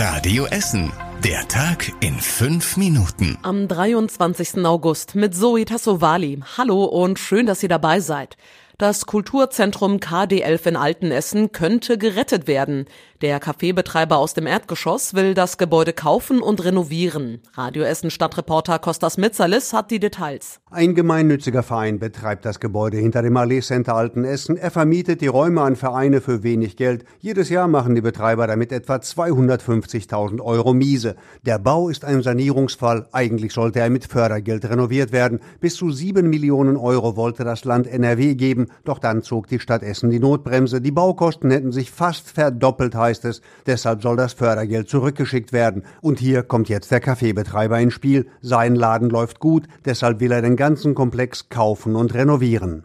Radio Essen. Der Tag in fünf Minuten. Am 23. August mit Zoe Tassovali. Hallo und schön, dass ihr dabei seid. Das Kulturzentrum KD11 in Altenessen könnte gerettet werden. Der Kaffeebetreiber aus dem Erdgeschoss will das Gebäude kaufen und renovieren. Radio Essen Stadtreporter Kostas Mitzalis hat die Details. Ein gemeinnütziger Verein betreibt das Gebäude hinter dem Allee Center Altenessen. Er vermietet die Räume an Vereine für wenig Geld. Jedes Jahr machen die Betreiber damit etwa 250.000 Euro Miese. Der Bau ist ein Sanierungsfall. Eigentlich sollte er mit Fördergeld renoviert werden. Bis zu sieben Millionen Euro wollte das Land NRW geben. Doch dann zog die Stadt Essen die Notbremse. Die Baukosten hätten sich fast verdoppelt, heißt es. Deshalb soll das Fördergeld zurückgeschickt werden. Und hier kommt jetzt der Kaffeebetreiber ins Spiel. Sein Laden läuft gut, deshalb will er den ganzen Komplex kaufen und renovieren.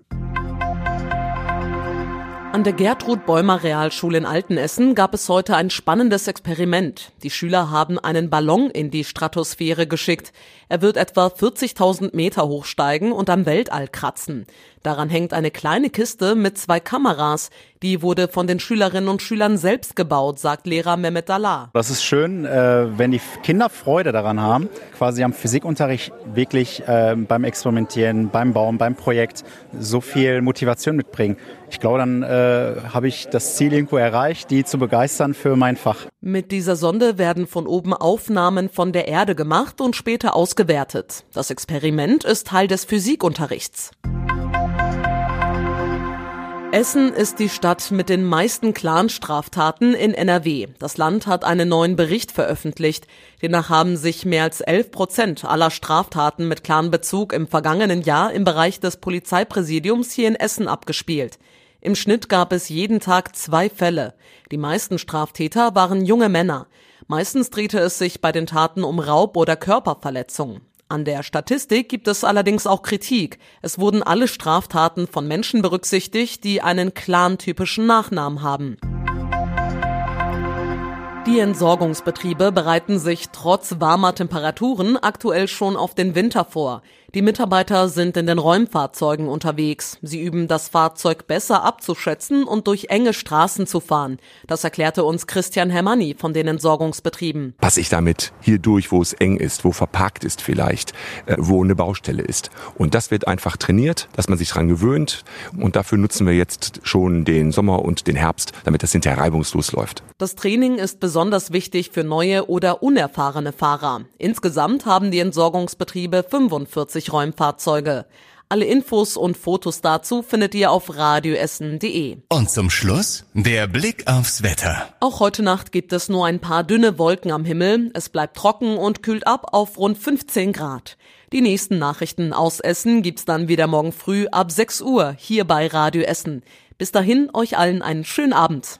An der Gertrud Bäumer Realschule in Altenessen gab es heute ein spannendes Experiment. Die Schüler haben einen Ballon in die Stratosphäre geschickt. Er wird etwa 40.000 Meter hochsteigen und am Weltall kratzen. Daran hängt eine kleine Kiste mit zwei Kameras. Die wurde von den Schülerinnen und Schülern selbst gebaut, sagt Lehrer Mehmet Dalla. Das ist schön, äh, wenn die Kinder Freude daran haben, quasi am Physikunterricht wirklich äh, beim Experimentieren, beim Bauen, beim Projekt so viel Motivation mitbringen. Ich glaube, dann äh, habe ich das Ziel irgendwo erreicht, die zu begeistern für mein Fach. Mit dieser Sonde werden von oben Aufnahmen von der Erde gemacht und später ausgewertet. Das Experiment ist Teil des Physikunterrichts. Essen ist die Stadt mit den meisten Clanstraftaten in NRW. Das Land hat einen neuen Bericht veröffentlicht. Demnach haben sich mehr als 11 Prozent aller Straftaten mit Clanbezug im vergangenen Jahr im Bereich des Polizeipräsidiums hier in Essen abgespielt. Im Schnitt gab es jeden Tag zwei Fälle. Die meisten Straftäter waren junge Männer. Meistens drehte es sich bei den Taten um Raub oder Körperverletzung. An der Statistik gibt es allerdings auch Kritik. Es wurden alle Straftaten von Menschen berücksichtigt, die einen clan-typischen Nachnamen haben. Die Entsorgungsbetriebe bereiten sich trotz warmer Temperaturen aktuell schon auf den Winter vor. Die Mitarbeiter sind in den Räumfahrzeugen unterwegs. Sie üben das Fahrzeug besser abzuschätzen und durch enge Straßen zu fahren. Das erklärte uns Christian Hermanni von den Entsorgungsbetrieben. Passe ich damit hier durch, wo es eng ist, wo verparkt ist vielleicht, äh, wo eine Baustelle ist. Und das wird einfach trainiert, dass man sich dran gewöhnt. Und dafür nutzen wir jetzt schon den Sommer und den Herbst, damit das hinterher reibungslos läuft. Das Training ist besonders wichtig für neue oder unerfahrene Fahrer. Insgesamt haben die Entsorgungsbetriebe 45 Räumfahrzeuge. Alle Infos und Fotos dazu findet ihr auf radioessen.de. Und zum Schluss der Blick aufs Wetter. Auch heute Nacht gibt es nur ein paar dünne Wolken am Himmel. Es bleibt trocken und kühlt ab auf rund 15 Grad. Die nächsten Nachrichten aus Essen gibt's dann wieder morgen früh ab 6 Uhr hier bei Radio Essen. Bis dahin euch allen einen schönen Abend.